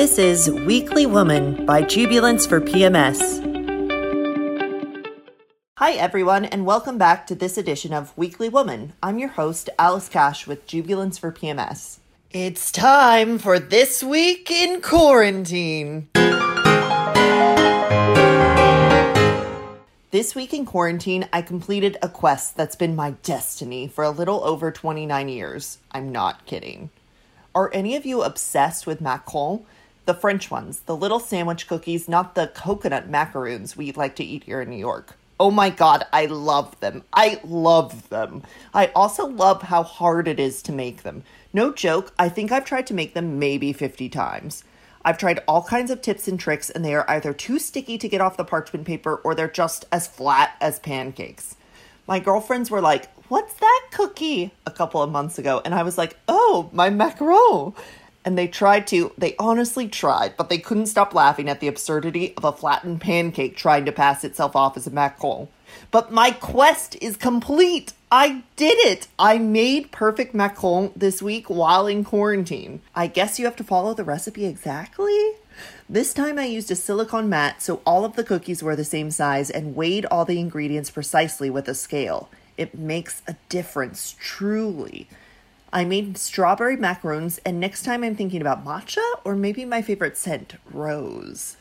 This is Weekly Woman by Jubilance for PMS. Hi, everyone, and welcome back to this edition of Weekly Woman. I'm your host, Alice Cash with Jubilance for PMS. It's time for This Week in Quarantine. This week in quarantine, I completed a quest that's been my destiny for a little over 29 years. I'm not kidding. Are any of you obsessed with macarons? The French ones, the little sandwich cookies, not the coconut macaroons we like to eat here in New York. Oh my god, I love them. I love them. I also love how hard it is to make them. No joke, I think I've tried to make them maybe 50 times. I've tried all kinds of tips and tricks, and they are either too sticky to get off the parchment paper or they're just as flat as pancakes. My girlfriends were like, What's that cookie? a couple of months ago, and I was like, Oh, my macaron. And they tried to, they honestly tried, but they couldn't stop laughing at the absurdity of a flattened pancake trying to pass itself off as a macaron. But my quest is complete. I did it. I made perfect macaron this week while in quarantine. I guess you have to follow the recipe exactly. This time I used a silicone mat so all of the cookies were the same size and weighed all the ingredients precisely with a scale. It makes a difference, truly. I made strawberry macarons, and next time I'm thinking about matcha or maybe my favorite scent, rose.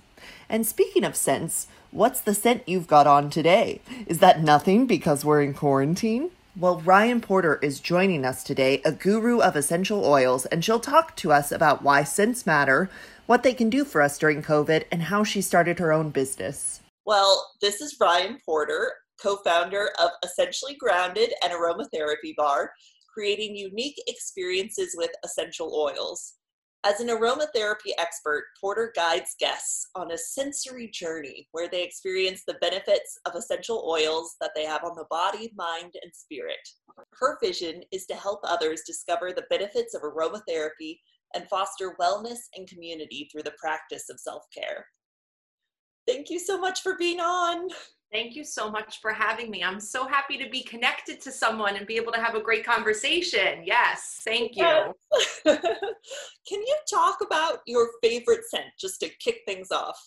And speaking of scents, what's the scent you've got on today? Is that nothing because we're in quarantine? Well, Ryan Porter is joining us today, a guru of essential oils, and she'll talk to us about why scents matter, what they can do for us during COVID, and how she started her own business. Well, this is Ryan Porter, co founder of Essentially Grounded and Aromatherapy Bar creating unique experiences with essential oils. As an aromatherapy expert, Porter guides guests on a sensory journey where they experience the benefits of essential oils that they have on the body, mind, and spirit. Her vision is to help others discover the benefits of aromatherapy and foster wellness and community through the practice of self care. Thank you so much for being on. Thank you so much for having me. I'm so happy to be connected to someone and be able to have a great conversation. Yes, thank you. Can you talk about your favorite scent just to kick things off?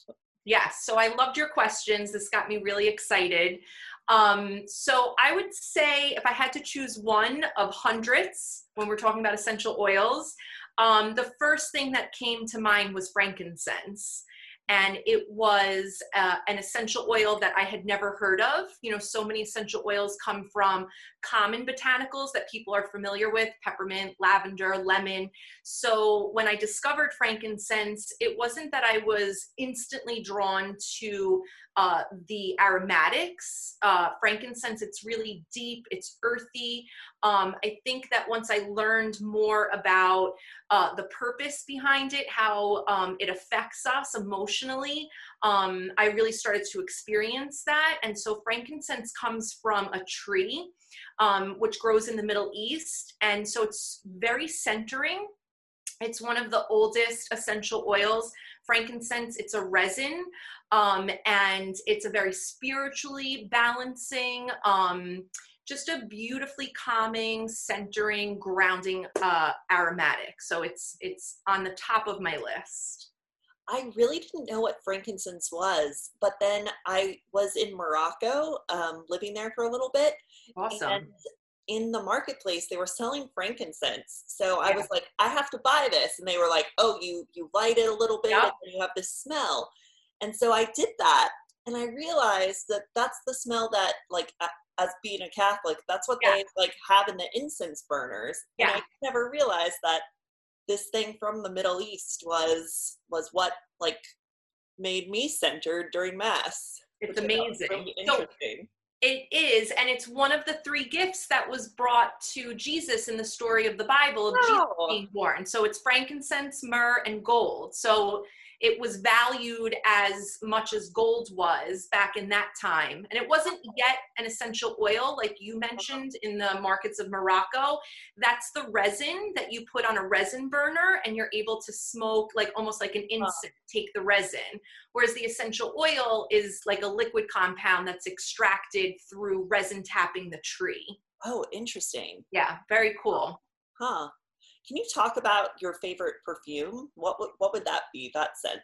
Yes, so I loved your questions. This got me really excited. Um, so I would say if I had to choose one of hundreds when we're talking about essential oils, um, the first thing that came to mind was frankincense and it was uh, an essential oil that I had never heard of. You know, so many essential oils come from common botanicals that people are familiar with peppermint, lavender, lemon. So when I discovered frankincense, it wasn't that I was instantly drawn to uh, the aromatics. Uh, frankincense, it's really deep, it's earthy. Um, I think that once I learned more about uh, the purpose behind it, how um, it affects us emotionally, um, I really started to experience that. And so frankincense comes from a tree, um, which grows in the Middle East. And so it's very centering. It's one of the oldest essential oils. Frankincense, it's a resin, um, and it's a very spiritually balancing, um, just a beautifully calming, centering, grounding uh, aromatic. So it's it's on the top of my list. I really didn't know what frankincense was, but then I was in Morocco, um, living there for a little bit. Awesome. And in the marketplace, they were selling frankincense. So I was like, I have to buy this, and they were like, Oh, you you light it a little bit, and you have this smell. And so I did that, and I realized that that's the smell that like as being a Catholic, that's what yeah. they like have in the incense burners. Yeah. And I never realized that this thing from the Middle East was was what like made me centered during mass. It's amazing. Really so it is, and it's one of the three gifts that was brought to Jesus in the story of the Bible of oh. Jesus being born. So it's frankincense, myrrh, and gold. So it was valued as much as gold was back in that time. And it wasn't yet an essential oil, like you mentioned in the markets of Morocco. That's the resin that you put on a resin burner and you're able to smoke like almost like an incense, take the resin. Whereas the essential oil is like a liquid compound that's extracted through resin tapping the tree. Oh, interesting. Yeah, very cool. Huh. Can you talk about your favorite perfume? What would, what would that be, that scent?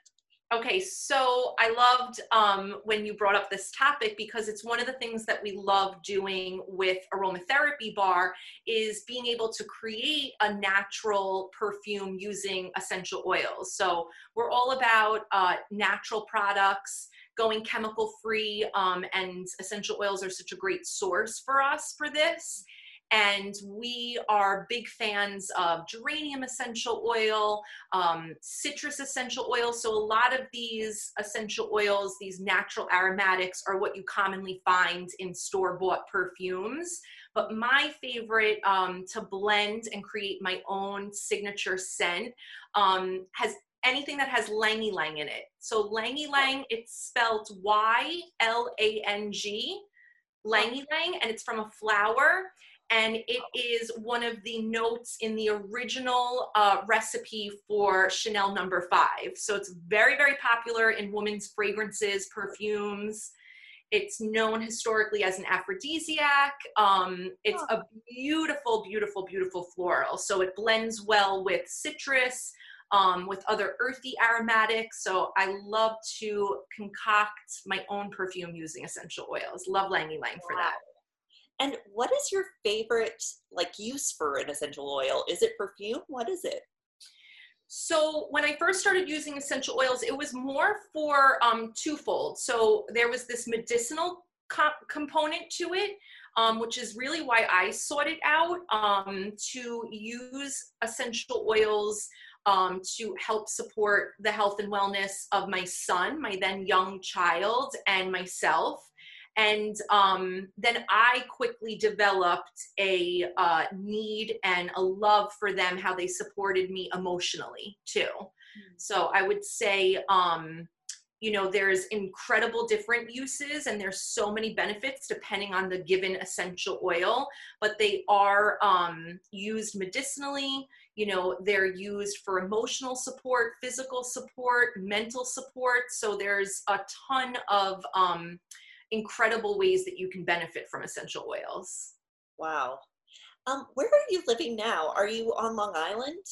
Okay, so I loved um, when you brought up this topic because it's one of the things that we love doing with aromatherapy bar is being able to create a natural perfume using essential oils. So we're all about uh, natural products, going chemical free, um, and essential oils are such a great source for us for this and we are big fans of geranium essential oil, um, citrus essential oil. So, a lot of these essential oils, these natural aromatics, are what you commonly find in store bought perfumes. But my favorite um, to blend and create my own signature scent um, has anything that has Ylang Ylang in it. So, Ylang Ylang it's spelled Y L A N G. Ylang Ylang and it's from a flower and it is one of the notes in the original uh, recipe for Chanel number five. So it's very, very popular in women's fragrances, perfumes. It's known historically as an aphrodisiac. Um, it's a beautiful, beautiful, beautiful floral. So it blends well with citrus, um, with other earthy aromatics. So I love to concoct my own perfume using essential oils. Love Lang Ylang for that. And what is your favorite like use for an essential oil? Is it perfume? What is it? So when I first started using essential oils, it was more for um, twofold. So there was this medicinal component to it, um, which is really why I sought it out um, to use essential oils um, to help support the health and wellness of my son, my then young child, and myself and um, then I quickly developed a uh, need and a love for them, how they supported me emotionally too. Mm-hmm. So I would say, um, you know, there's incredible different uses and there's so many benefits depending on the given essential oil, but they are um, used medicinally. You know, they're used for emotional support, physical support, mental support. So there's a ton of, um, incredible ways that you can benefit from essential oils. Wow. Um, where are you living now? Are you on Long Island?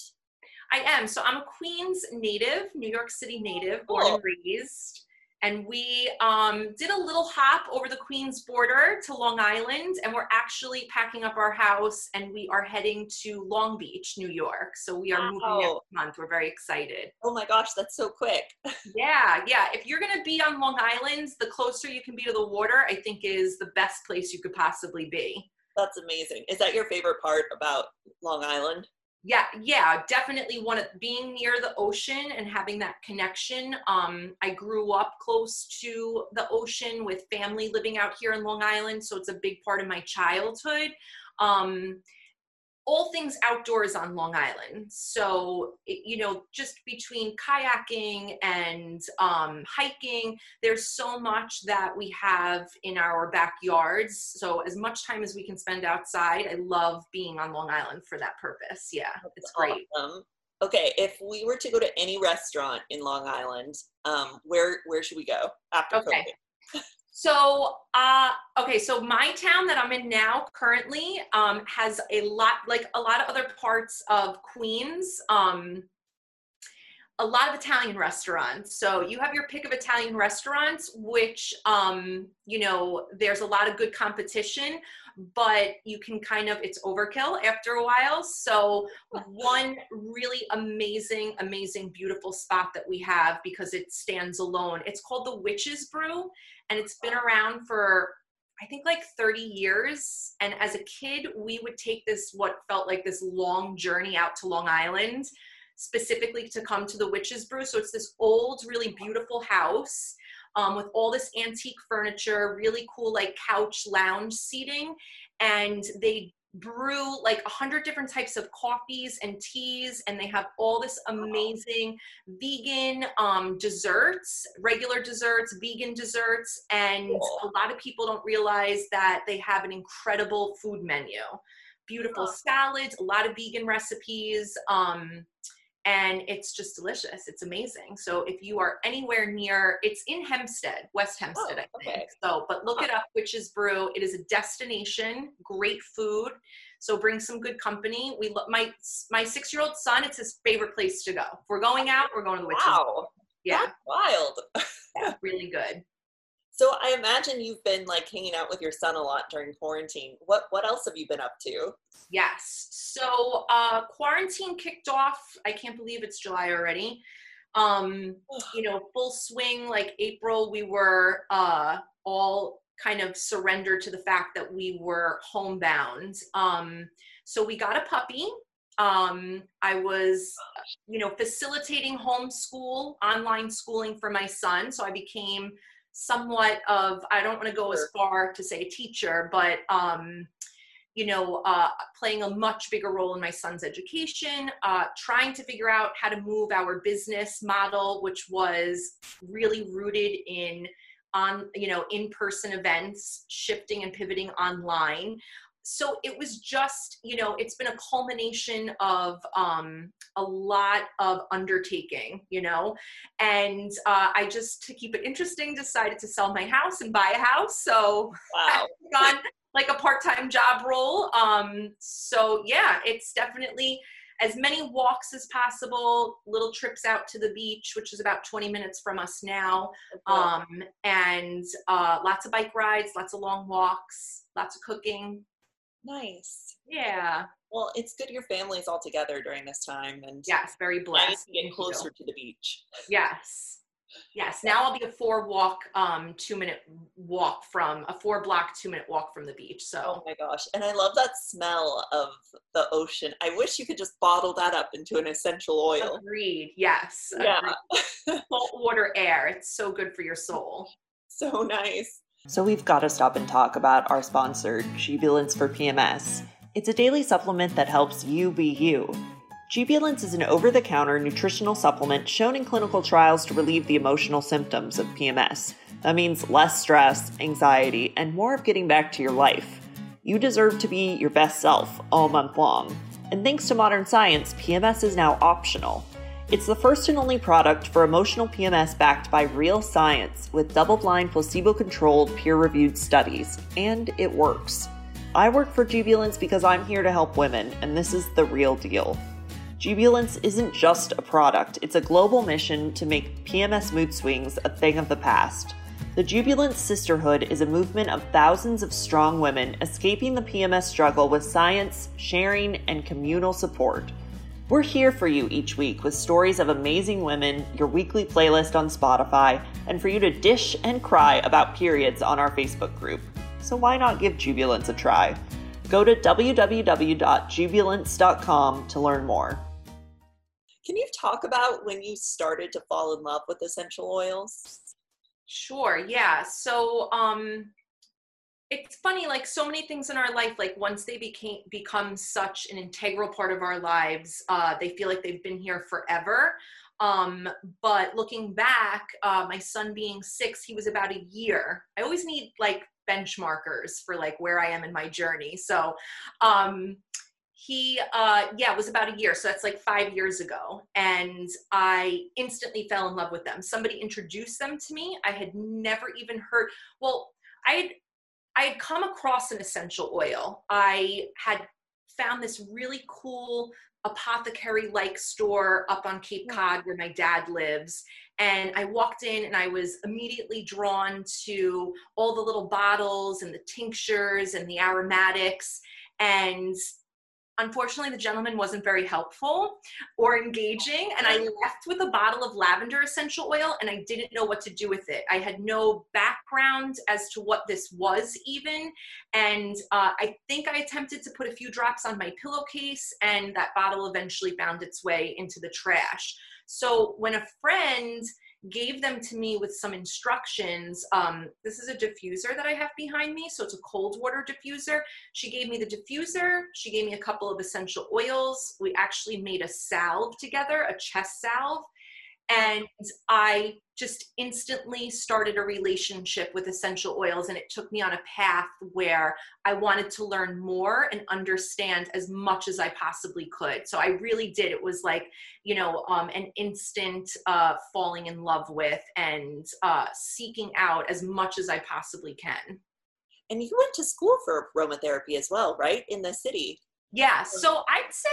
I am. So I'm a Queens native, New York City native, born and raised and we um, did a little hop over the Queens border to Long Island, and we're actually packing up our house and we are heading to Long Beach, New York. So we are wow. moving next month. We're very excited. Oh my gosh, that's so quick. yeah, yeah. If you're gonna be on Long Island, the closer you can be to the water, I think is the best place you could possibly be. That's amazing. Is that your favorite part about Long Island? Yeah yeah definitely one of being near the ocean and having that connection um, i grew up close to the ocean with family living out here in long island so it's a big part of my childhood. Um, all things outdoors on Long Island. So, you know, just between kayaking and um, hiking, there's so much that we have in our backyards. So, as much time as we can spend outside, I love being on Long Island for that purpose. Yeah, it's great. Awesome. Okay, if we were to go to any restaurant in Long Island, um, where where should we go after okay. COVID? So, uh, okay, so my town that I'm in now currently um, has a lot, like a lot of other parts of Queens, um, a lot of Italian restaurants. So you have your pick of Italian restaurants, which, um, you know, there's a lot of good competition, but you can kind of, it's overkill after a while. So one really amazing, amazing, beautiful spot that we have because it stands alone. It's called the Witch's Brew and it's been around for I think like 30 years. And as a kid, we would take this, what felt like this long journey out to Long Island, specifically to come to the Witch's Brew. So it's this old, really beautiful house um, with all this antique furniture, really cool, like couch lounge seating. And they brew like a hundred different types of coffees and teas. And they have all this amazing vegan um, desserts regular desserts vegan desserts. And a lot of people don't realize that they have an incredible food menu. Beautiful salads a lot of vegan recipes um, and it's just delicious. It's amazing. So if you are anywhere near, it's in Hempstead, West Hempstead, Oh, I think. okay. So, but look it up, Witch's Brew. It is a destination, great food. So bring some good company. We lo- my my six year old son. It's his favorite place to go. If we're going out, we're going to the Witch's. Brew. Wow, Yeah, that's wild. yeah, really good. So I imagine you've been like hanging out with your son a lot during quarantine. What what else have you been up to? Yes. So uh, quarantine kicked off. I can't believe it's July already. Um, you know, full swing. Like April, we were uh, all kind of surrendered to the fact that we were homebound. Um, so we got a puppy. Um, I was, you know, facilitating homeschool, online schooling for my son. So I became somewhat of, I don't want to go as far to say teacher, but, um, you know, uh, playing a much bigger role in my son's education, uh, trying to figure out how to move our business model, which was really rooted in on you know in-person events shifting and pivoting online so it was just you know it's been a culmination of um, a lot of undertaking you know? And uh, i just to keep it interesting decided to sell my house and buy a house so Wow. on like a part-time job role. Um so yeah it's definitely as many walks as possible little trips out to the beach which is about 20 minutes from us now. Um and uh lots of bike rides lots of long walks lots of cooking nice. yeah Well, it's good your family's all together during this time and yes very blessed to get closer to the beach. yes yes now i'll be a four walk um two minute walk from a four block two minute walk from the beach so Oh my gosh. And I love that smell of the ocean. I wish you could just bottle that up into an essential oil. agreed yes Yeah. agreed. salt water air it's so good for your soul So nice. So we've got to stop and talk about our sponsor, Jubilance for PMS. It's a daily supplement that helps you be you. Jubilance is an over the counter nutritional supplement shown in clinical trials to relieve the emotional symptoms of PMS. That means less stress, anxiety, and more of getting back to your life. You deserve to be your best self all month long. And thanks to modern science, PMS is now optional. It's the first and only product for emotional PMS backed by real science with double blind, placebo controlled, peer reviewed studies. And it works. I work for Jubilance because I'm here to help women, and this is the real deal. Jubilance isn't just a product, it's a global mission to make PMS mood swings a thing of the past. The Jubilance Sisterhood is a movement of thousands of strong women escaping the PMS struggle with science, sharing, and communal support. We're here for you each week with stories of amazing women, your weekly playlist on Spotify, and for you to dish and cry about periods on our Facebook group. So why not give Jubilance a try? Go to www.jubilance.com to learn more. Can you talk about when you started to fall in love with essential oils? Sure, yeah. So um it's funny like so many things in our life like once they became become such an integral part of our lives uh they feel like they've been here forever. Um but looking back uh my son being 6 he was about a year. I always need like benchmarkers for like where i am in my journey. So um he uh yeah was about a year. So that's like five years ago. And i instantly fell in love with them. Somebody introduced them to me. I had never even heard well i i had come across an essential oil. I had found this really cool apothecary like store up on cape mm. cod where my dad lives and i walked in and i was immediately drawn to all the little bottles and the tinctures and the aromatics and unfortunately the gentleman wasn't very helpful or engaging and i left with a bottle of lavender essential oil and i didn't know what to do with it. I had no background as to what this was even and uh, i think i attempted to put a few drops on my pillowcase and that bottle eventually found its way into the trash. So when a friend gave them to me with some instructions. Um, this is a diffuser that I have behind me, so it's a cold water diffuser. She gave me the diffuser. She gave me a couple of essential oils. We actually made a salve together, a chest salve. And I just instantly started a relationship with essential oils and it took me on a path where I wanted to learn more and understand as much as I possibly could. So I really did. It was like, you know, um, an instant uh, falling in love with and uh, seeking out as much as I possibly can. And you went to school for aromatherapy as well, right? In the city. Yeah. So I'd say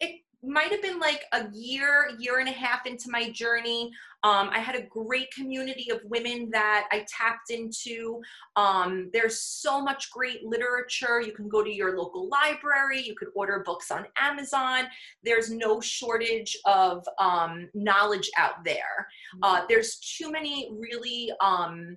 it might have been like a year, year and a half into my journey. Um, I had a great community of women that I tapped into. Um, there's so much great literature. You can go to your local library, you could order books on Amazon. There's no shortage of um, knowledge out there. Uh, there's too many really um,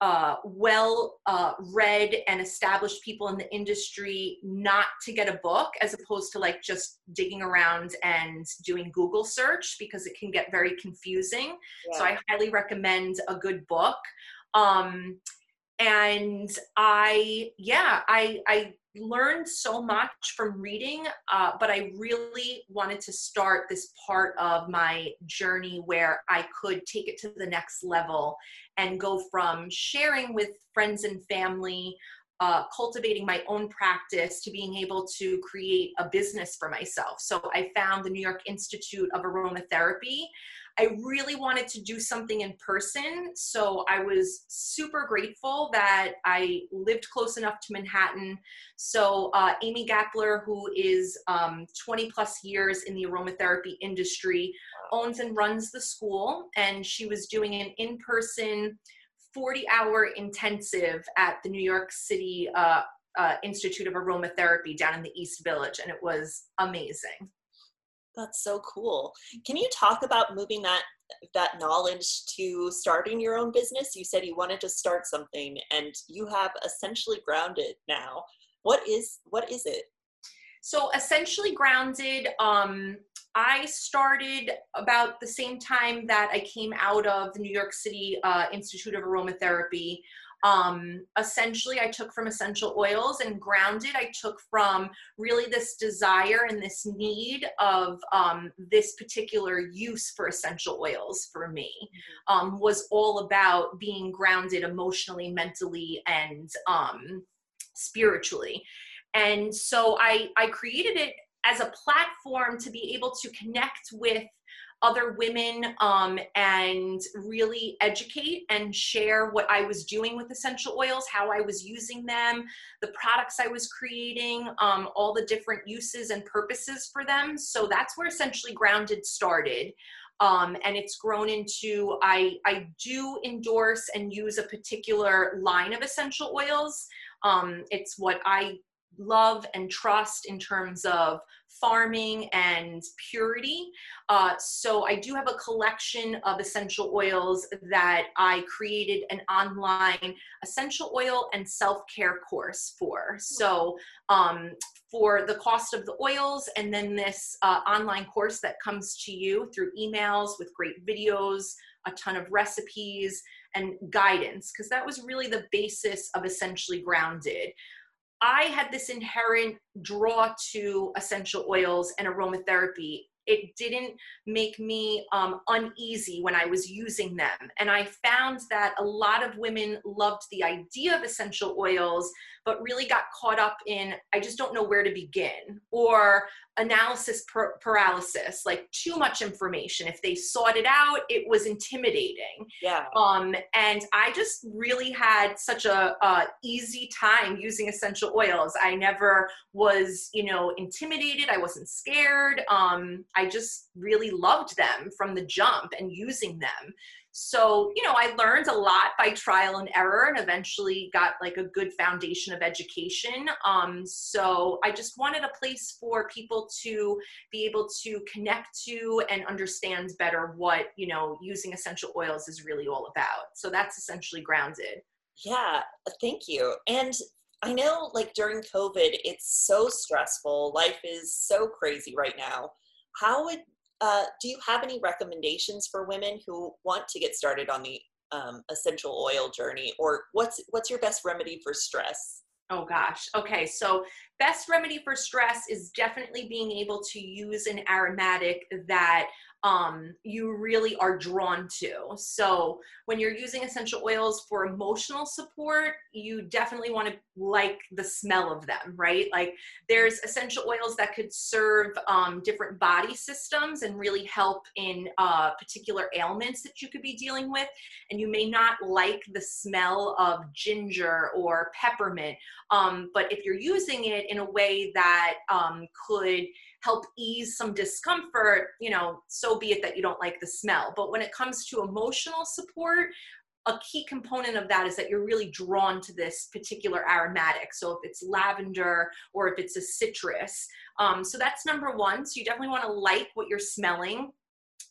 uh, well uh, read and established people in the industry not to get a book as opposed to like just digging around and doing Google search because it can get very confusing. Yeah. So I highly recommend a good book. Um, and I, yeah, I, I learned so much from reading, uh, but I really wanted to start this part of my journey where I could take it to the next level and go from sharing with friends and family. Uh, cultivating my own practice to being able to create a business for myself. So I found the New York Institute of Aromatherapy I really wanted to do something in person. So I was super grateful that I lived close enough to Manhattan. So uh, Amy Galper, who is um, 20 plus years in the aromatherapy industry, owns and runs the school. And she was doing an in person 40 hour intensive at the New York City uh, uh, Institute of Aromatherapy down in the East Village. And it was amazing. That's so cool. Can you talk about moving that that knowledge to starting your own business? You said you wanted to start something and you have essentially grounded now. What is what is it? So essentially grounded um I started about the same time that I came out of the New York City uh, Institute of Aromatherapy um, essentially i took from essential oils and grounded i took from really this desire and this need of um, this particular use for essential oils for me mm-hmm. um, was all about being grounded emotionally mentally and um, spiritually and so i i created it as a platform to be able to connect with other women um, and really educate and share what I was doing with essential oils, how I was using them, the products I was creating, um, all the different uses and purposes for them. So that's where essentially Grounded started. Um, and it's grown into I, I do endorse and use a particular line of essential oils. Um, it's what I love and trust in terms of farming and purity. Uh, so I do have a collection of essential oils that I created an online essential oil and self-care course for. So um, for the cost of the oils and then this uh, online course that comes to you through emails with great videos, a ton of recipes and guidance because that was really the basis of essentially grounded I had this inherent draw to essential oils and aromatherapy it didn't make me um, uneasy when I was using them. And I found that a lot of women loved the idea of essential oils, but really got caught up in, I just don't know where to begin, or analysis paralysis, like too much information. If they sought it out, it was intimidating. Yeah. Um, and I just really had such a, a easy time using essential oils. I never was, you know, intimidated. I wasn't scared. Um, I just really loved them from the jump and using them. So, you know, I learned a lot by trial and error and eventually got like a good foundation of education. Um, so I just wanted a place for people to be able to connect to and understand better what, you know, using essential oils is really all about. So that's essentially grounded. Yeah, thank you. And I know like during COVID, it's so stressful. Life is so crazy right now how would uh, do you have any recommendations for women who want to get started on the um, essential oil journey? Or what's what's your best remedy for stress? Oh gosh. Okay so best remedy for stress is definitely being able to use an aromatic that um, you really are drawn to. So when you're using essential oils for emotional support, you definitely want to like the smell of them, right? Like there's essential oils that could serve um, different body systems and really help in uh, particular ailments that you could be dealing with. And you may not like the smell of ginger or peppermint, um, but if you're using it in a way that um, could help ease some discomfort, you know, so be it that you don't like the smell. But when it comes to emotional support, a key component of that is that you're really drawn to this particular aromatic. So if it's lavender or if it's a citrus. Um, so that's number one. So you definitely want to like what you're smelling.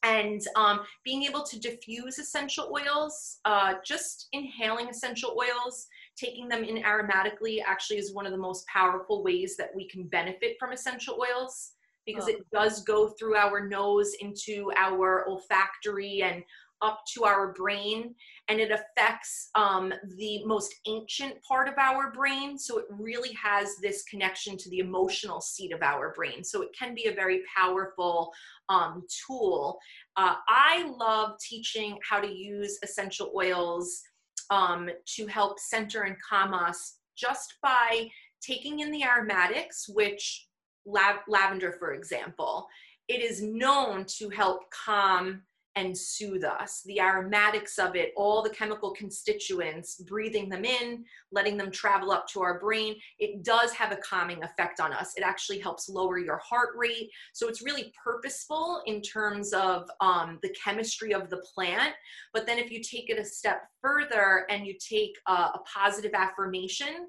And um, being able to diffuse essential oils, uh, just inhaling essential oils, taking them in aromatically actually is one of the most powerful ways that we can benefit from essential oils because oh. it does go through our nose into our olfactory and up to our brain and it affects um, the most ancient part of our brain so it really has this connection to the emotional seat of our brain so it can be a very powerful um, tool uh, i love teaching how to use essential oils um, to help center and calm us just by taking in the aromatics which lav- lavender, for example, it is known to help calm and soothe us. The aromatics of it, all the chemical constituents, breathing them in, letting them travel up to our brain, it does have a calming effect on us. It actually helps lower your heart rate. So it's really purposeful in terms of um, the chemistry of the plant. But then if you take it a step further and you take a, a positive affirmation,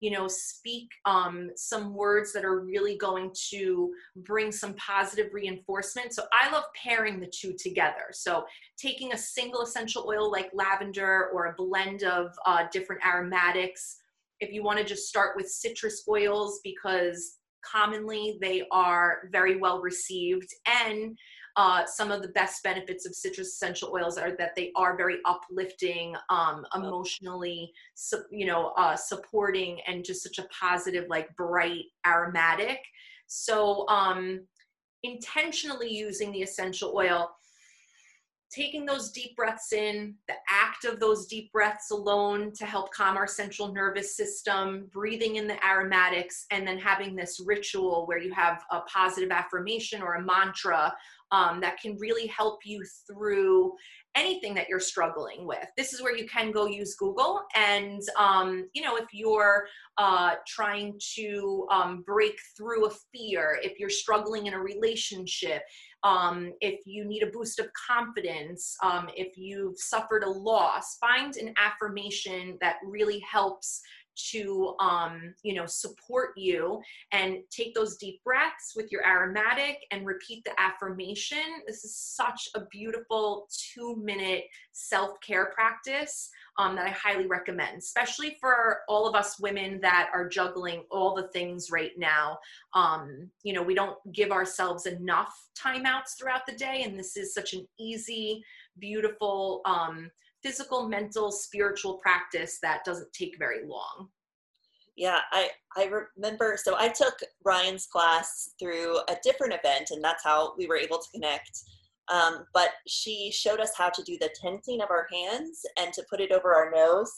you know speak um, some words that are really going to bring some positive reinforcement. So i love pairing the two together. So taking a single essential oil like lavender or a blend of uh, different aromatics. If you want to just start with citrus oils because commonly they are very well received and uh, some of the best benefits of citrus essential oils are that they are very uplifting, um, emotionally, su- you know, uh, supporting, and just such a positive, like bright aromatic. So, um, intentionally using the essential oil taking those deep breaths in, the act of those deep breaths alone to help calm our central nervous system, breathing in the aromatics, and then having this ritual where you have a positive affirmation or a mantra um, that can really help you through anything that you're struggling with. This is where you can go use Google. And, um, you know, if you're uh, trying to um, break through a fear, if you're struggling in a relationship, um, if you need a boost of confidence, um, if you've suffered a loss, find an affirmation that really helps to um, you know support you and take those deep breaths with your aromatic and repeat the affirmation. This is such a beautiful two minute self-care practice um, that i highly recommend especially for all of us women that are juggling all the things right now um, you know we don't give ourselves enough timeouts throughout the day and this is such an easy beautiful um, physical, mental, spiritual practice that doesn't take very long. Yeah, I, I remember. So I took Ryan's class through a different event, and that's how we were able to connect. Um, but she showed us how to do the tensing of our hands and to put it over our nose.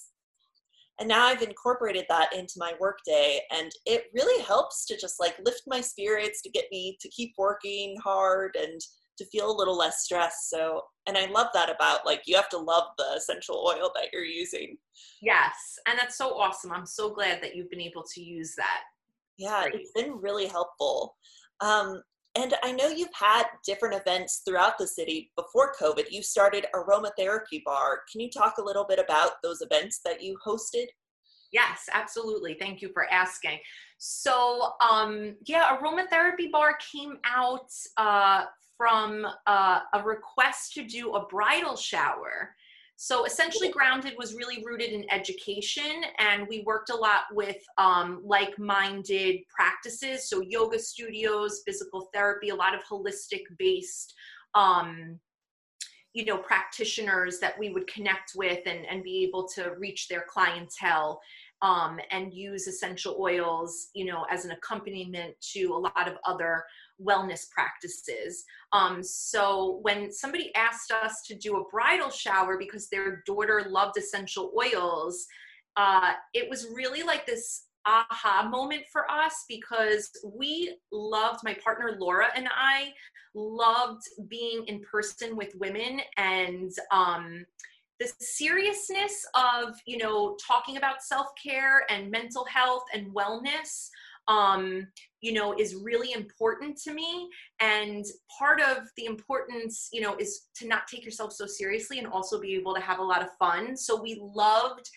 And now I've incorporated that into my workday, and it really helps to just like lift my spirits to get me to keep working hard and to feel a little less stressed. So, and I love that about like you have to love the essential oil that you're using. Yes, and that's so awesome. I'm so glad that you've been able to use that. Yeah, Great. it's been really helpful. Um, and I know you've had different events throughout the city before COVID. You started Aromatherapy Bar. Can you talk a little bit about those events that you hosted? Yes, absolutely. Thank you for asking. So, um, yeah, Aromatherapy Bar came out uh, from uh, a request to do a bridal shower. So essentially, Grounded was really rooted in education, and we worked a lot with um, like minded practices. So, yoga studios, physical therapy, a lot of holistic based. Um, you know practitioners that we would connect with and, and be able to reach their clientele um, and use essential oils you know as an accompaniment to a lot of other wellness practices. Um, so when somebody asked us to do a bridal shower because their daughter loved essential oils, uh, it was really like this aha moment for us because we loved my partner Laura and I loved being in person with women and um, the seriousness of you know talking about self-care and mental health and wellness um, you know is really important to me. And part of the importance you know is to not take yourself so seriously and also be able to have a lot of fun. So we loved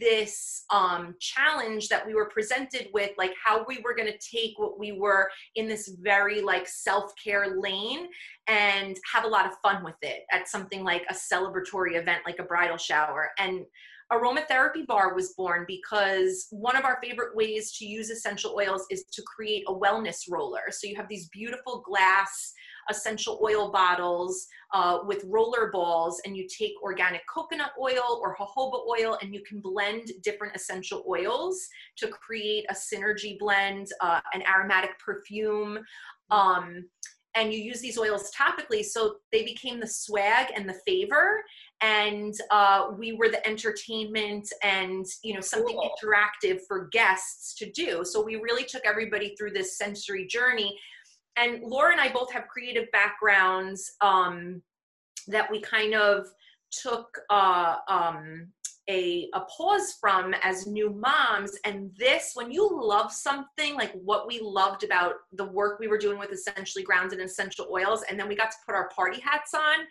this um, challenge that we were presented with like how we were going to take what we were in this very like self-care lane and have a lot of fun with it at something like a celebratory event like a bridal shower. And aromatherapy bar was born because one of our favorite ways to use essential oils is to create a wellness roller so you have these beautiful glass essential oil bottles uh, with roller balls and you take organic coconut oil or jojoba oil and you can blend different essential oils to create a synergy blend, uh, an aromatic perfume. Um, and you use these oils topically so they became the swag and the favor and uh, we were the entertainment and you know something cool. interactive for guests to do so we really took everybody through this sensory journey and Laura and I both have creative backgrounds um, that we kind of took uh, um, a, a pause from as new moms. And this, when you love something like what we loved about the work we were doing with Essentially Grounded and Essential Oils, and then we got to put our party hats on,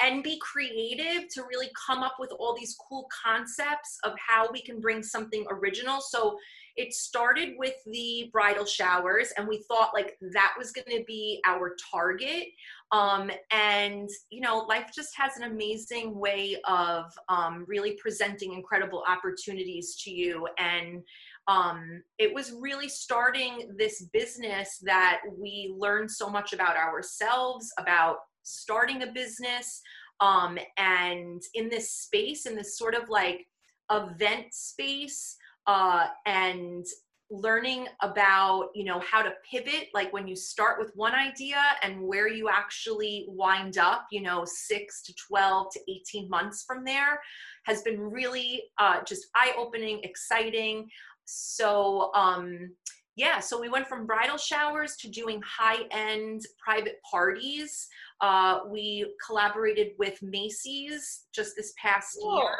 and be creative to really come up with all these cool concepts of how we can bring something original. So it started with the bridal showers and we thought like that was going to be our target um, and you know life just has an amazing way of um, really presenting incredible opportunities to you and um, it was really starting this business that we learned so much about ourselves about starting a business um, and in this space in this sort of like event space uh, and learning about you know how to pivot like when you start with one idea and where you actually wind up you know 6 to 12 to 18 months from there has been really uh, just eye-opening exciting. So um yeah so we went from bridal showers to doing high-end private parties uh, we collaborated with macy's just this past cool. year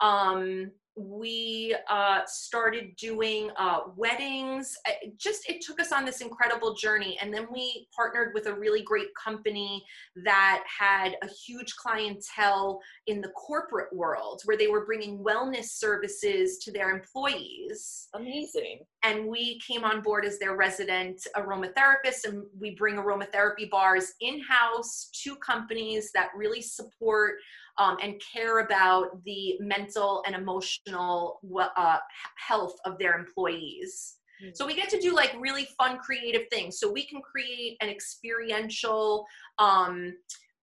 um, we uh, started doing uh, weddings. It just it took us on this incredible journey and then we partnered with a really great company that had a huge clientele in the corporate world where they were bringing wellness services to their employees. Amazing. And we came on board as their resident aromatherapist and we bring aromatherapy bars in-house to companies that really support um, and care about the mental and emotional uh, health of their employees. Mm-hmm. So we get to do like really fun, creative things. So we can create an experiential um,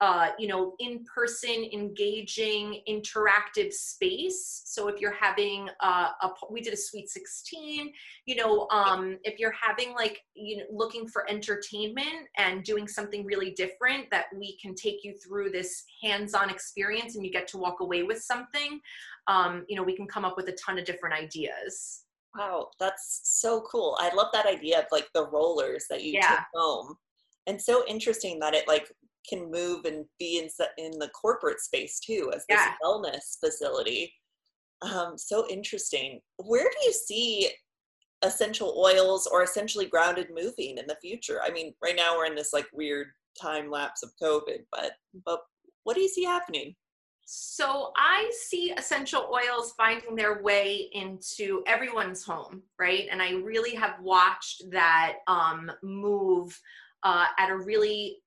uh, you know, in-person, engaging, interactive space. So if you're having a, a, we did a sweet 16, you know, um, if you're having like, you know, looking for entertainment and doing something really different that we can take you through this hands-on experience and you get to walk away with something, um, you know, we can come up with a ton of different ideas. Wow, that's so cool. I love that idea of like the rollers that you yeah. took home and so interesting that it like can move and be in in the corporate space too as this yeah. wellness facility. Um, so interesting. Where do you see essential oils or essentially grounded moving in the future? I mean, right now we're in this like weird time lapse of COVID, but but what do you see happening? So I see essential oils finding their way into everyone's home, right? And I really have watched that um, move uh, at a really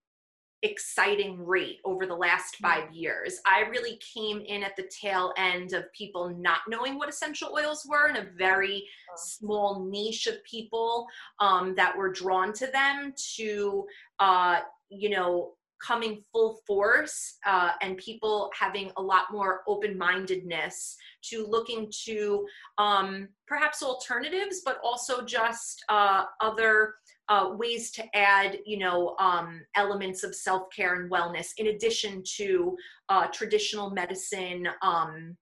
exciting rate over the last five years. I really came in at the tail end of people not knowing what essential oils were and a very small niche of people um, that were drawn to them to, uh, you know, coming full force uh, and people having a lot more open-mindedness to looking to um, perhaps alternatives but also just uh, other uh, ways to add, you know, um, elements of self-care and wellness in addition to uh, traditional medicine. Um,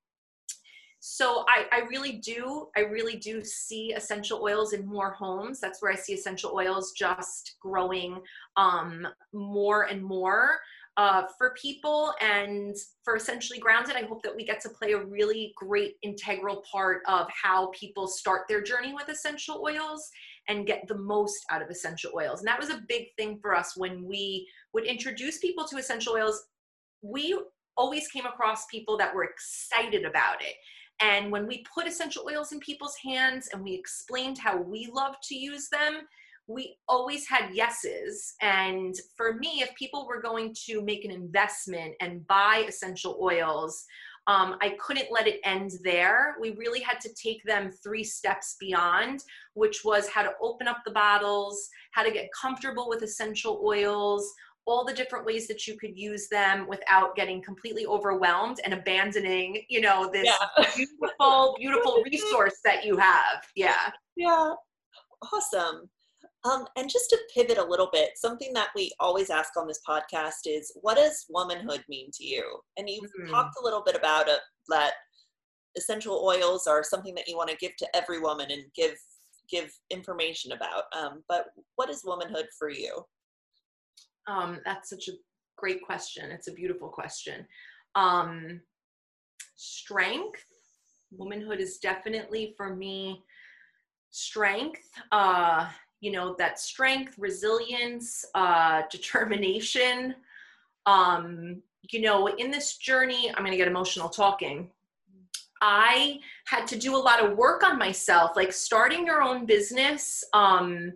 so I, I really do, I really do see essential oils in more homes. That's where I see essential oils just growing um, more and more uh, for people and for essentially grounded i hope that we get to play a really great integral part of how people start their journey with essential oils and get the most out of essential oils. And that was a big thing for us when we would introduce people to essential oils. We always came across people that were excited about it. And when we put essential oils in people's hands and we explained how we love to use them we always had yeses. And for me, if people were going to make an investment and buy essential oils, um, I couldn't let it end there. We really had to take them three steps beyond, which was how to open up the bottles, how to get comfortable with essential oils, all the different ways that you could use them without getting completely overwhelmed and abandoning, you know, this yeah. beautiful, beautiful resource that you have. Yeah. Yeah. Awesome. Um, and just to pivot a little bit, something that we always ask on this podcast is, what does womanhood mean to you? And you've mm-hmm. talked a little bit about it, that essential oils are something that you want to give to every woman and give give information about. Um, but what is womanhood for you? Um, that's such a great question. It's a beautiful question. Um, strength, womanhood is definitely for me strength. Uh, you know that strength resilience uh, determination um, you know in this journey i'm going to get emotional talking. I had to do a lot of work on myself like starting your own business um,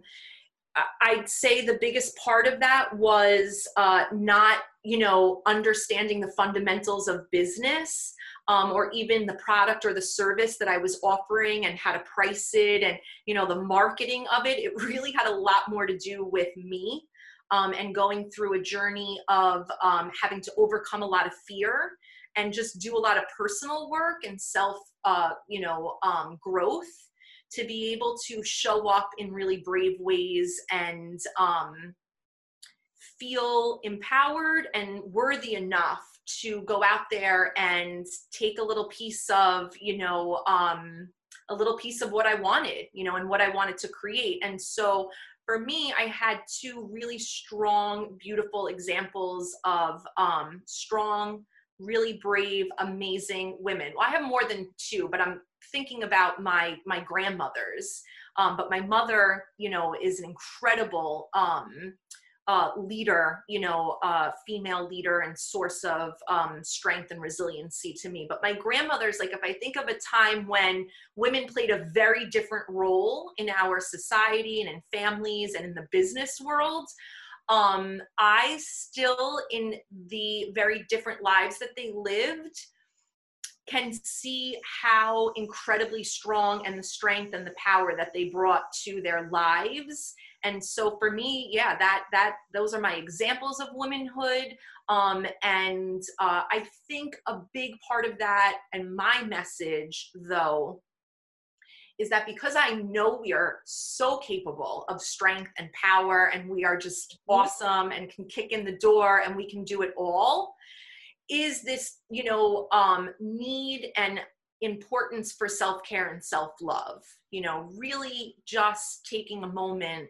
i'd say the biggest part of that was uh, not you know understanding the fundamentals of business um, or even the product or the service that I was offering and how to price it and you know the marketing of it. It really had a lot more to do with me um, and going through a journey of um, having to overcome a lot of fear and just do a lot of personal work and self uh, you know um, growth to be able to show up in really brave ways and um, feel empowered and worthy enough to go out there and take a little piece of you know um, a little piece of what i wanted you know and what i wanted to create. And so for me i had two really strong beautiful examples of um, strong really brave amazing women. Well i have more than two but i'm thinking about my my grandmothers. Um, but my mother you know is an incredible um, uh, leader, you know, uh, female leader and source of um, strength and resiliency to me. But my grandmother's like, if I think of a time when women played a very different role in our society and in families and in the business world, um, I still, in the very different lives that they lived, can see how incredibly strong and the strength and the power that they brought to their lives and so for me yeah that that those are my examples of womanhood um, and uh, i think a big part of that and my message though is that because I know we are so capable of strength and power and we are just mm-hmm. awesome and can kick in the door and we can do it all, is this, you know, um, need and importance for self care and self love. You know, really just taking a moment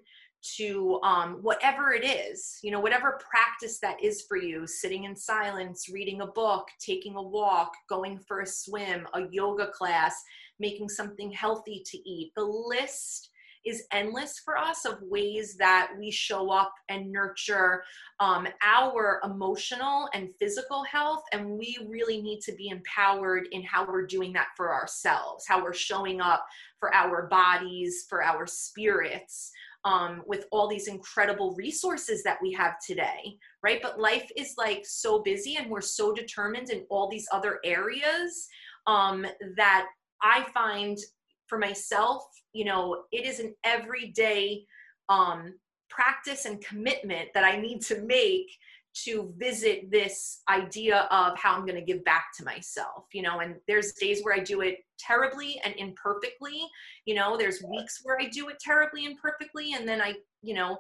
to um, whatever it is, you know, whatever practice that is for you, sitting in silence, reading a book, taking a walk, going for a swim, a yoga class, making something healthy to eat. The list is endless for us of ways that we show up and nurture um, our emotional and physical health. And we really need to be empowered in how we're doing that for ourselves, how we're showing up for our bodies, for our spirits um, with all these incredible resources that we have today, right? But life is like so busy and we're so determined in all these other areas um, that I find for myself, you know, it is an everyday um, practice and commitment that I need to make to visit this idea of how I'm going to give back to myself, you know, and there's days where I do it terribly and imperfectly, you know, there's weeks where I do it terribly and perfectly, and then I, you know,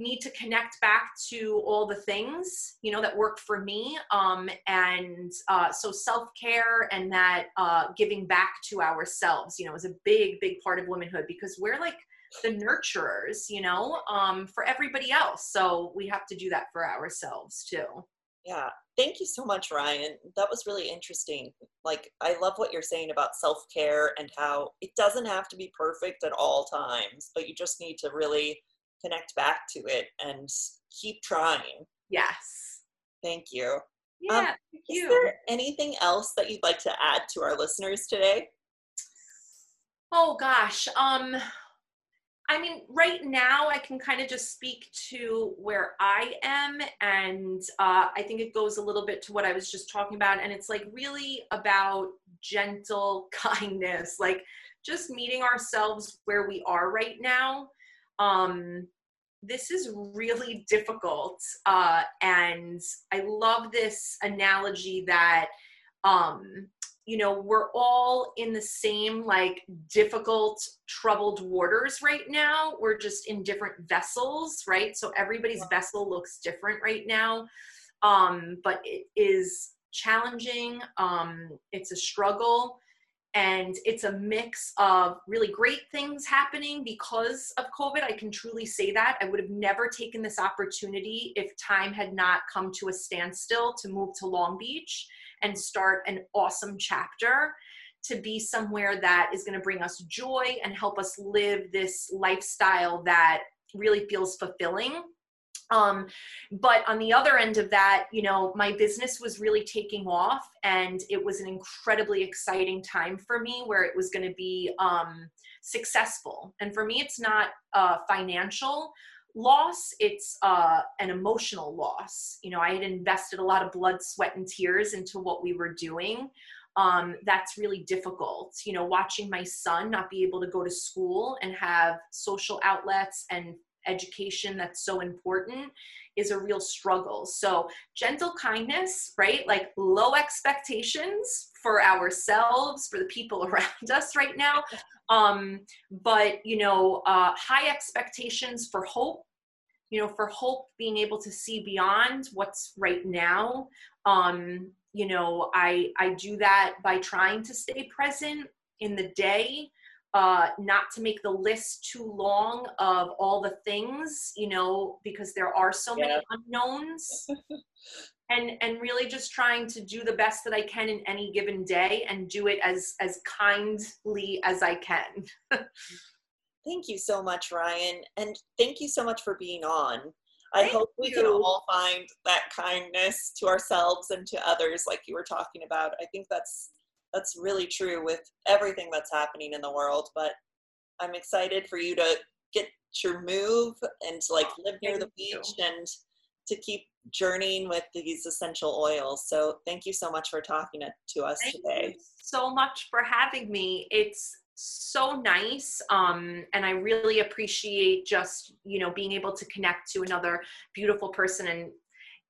need to connect back to all the things you know that work for me um, and uh, so self-care and that uh, giving back to ourselves you know is a big big part of womanhood because we're like the nurturers you know um, for everybody else so we have to do that for ourselves too yeah thank you so much ryan that was really interesting like i love what you're saying about self-care and how it doesn't have to be perfect at all times but you just need to really connect back to it and keep trying. Yes. Thank you. Yeah, um, thank you. Is there anything else that you'd like to add to our listeners today? Oh gosh. Um I mean, right now I can kind of just speak to where I am, and uh, I think it goes a little bit to what I was just talking about, and it's like really about gentle kindness, like just meeting ourselves where we are right now um, this is really difficult. Uh, and I love this analogy that, um, you know, we're all in the same like difficult, troubled waters right now. We're just in different vessels, right? So everybody's vessel looks different right now. Um, but it is challenging. Um, it's a struggle and it's a mix of really great things happening because of covid i can truly say that i would have never taken this opportunity if time had not come to a standstill to move to long beach and start an awesome chapter to be somewhere that is going to bring us joy and help us live this lifestyle that really feels fulfilling um, but on the other end of that, you know, my business was really taking off and it was an incredibly exciting time for me where it was going to be um, successful. And for me, it's not a financial loss, it's uh, an emotional loss. You know, I had invested a lot of blood, sweat, and tears into what we were doing. Um, that's really difficult. You know, watching my son not be able to go to school and have social outlets and education that's so important is a real struggle. So, gentle kindness, right? Like low expectations for ourselves, for the people around us right now. Um, but, you know, uh, high expectations for hope, you know, for hope being able to see beyond what's right now. Um, you know, I, I do that by trying to stay present in the day uh, not to make the list too long of all the things, you know, because there are so yeah. many unknowns. and and really just trying to do the best that I can in any given day and do it as as kindly as I can. thank you so much, Ryan, and thank you so much for being on. I thank hope we you. can all find that kindness to ourselves and to others, like you were talking about. I think that's that's really true with everything that's happening in the world. But I'm excited for you to get your move and to like live near the beach you. and to keep journeying with these essential oils. So thank you so much for talking to us thank today. so much for having me. It's so nice um, and i really appreciate just you know being able to connect to another beautiful person and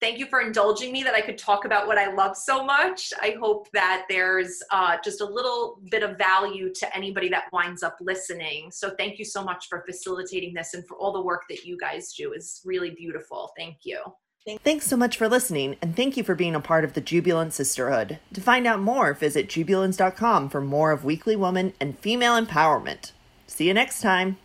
thank you for indulging me that I could talk about what I love so much. I hope that there's uh, just a little bit of value to anybody that winds up listening. So thank you so much for facilitating this and for all the work that you guys do is really beautiful. Thank you. Thanks so much for listening, and thank you for being a part of the Jubilant Sisterhood. To find out more, visit jubilance.com for more of Weekly Woman and female empowerment. See you next time.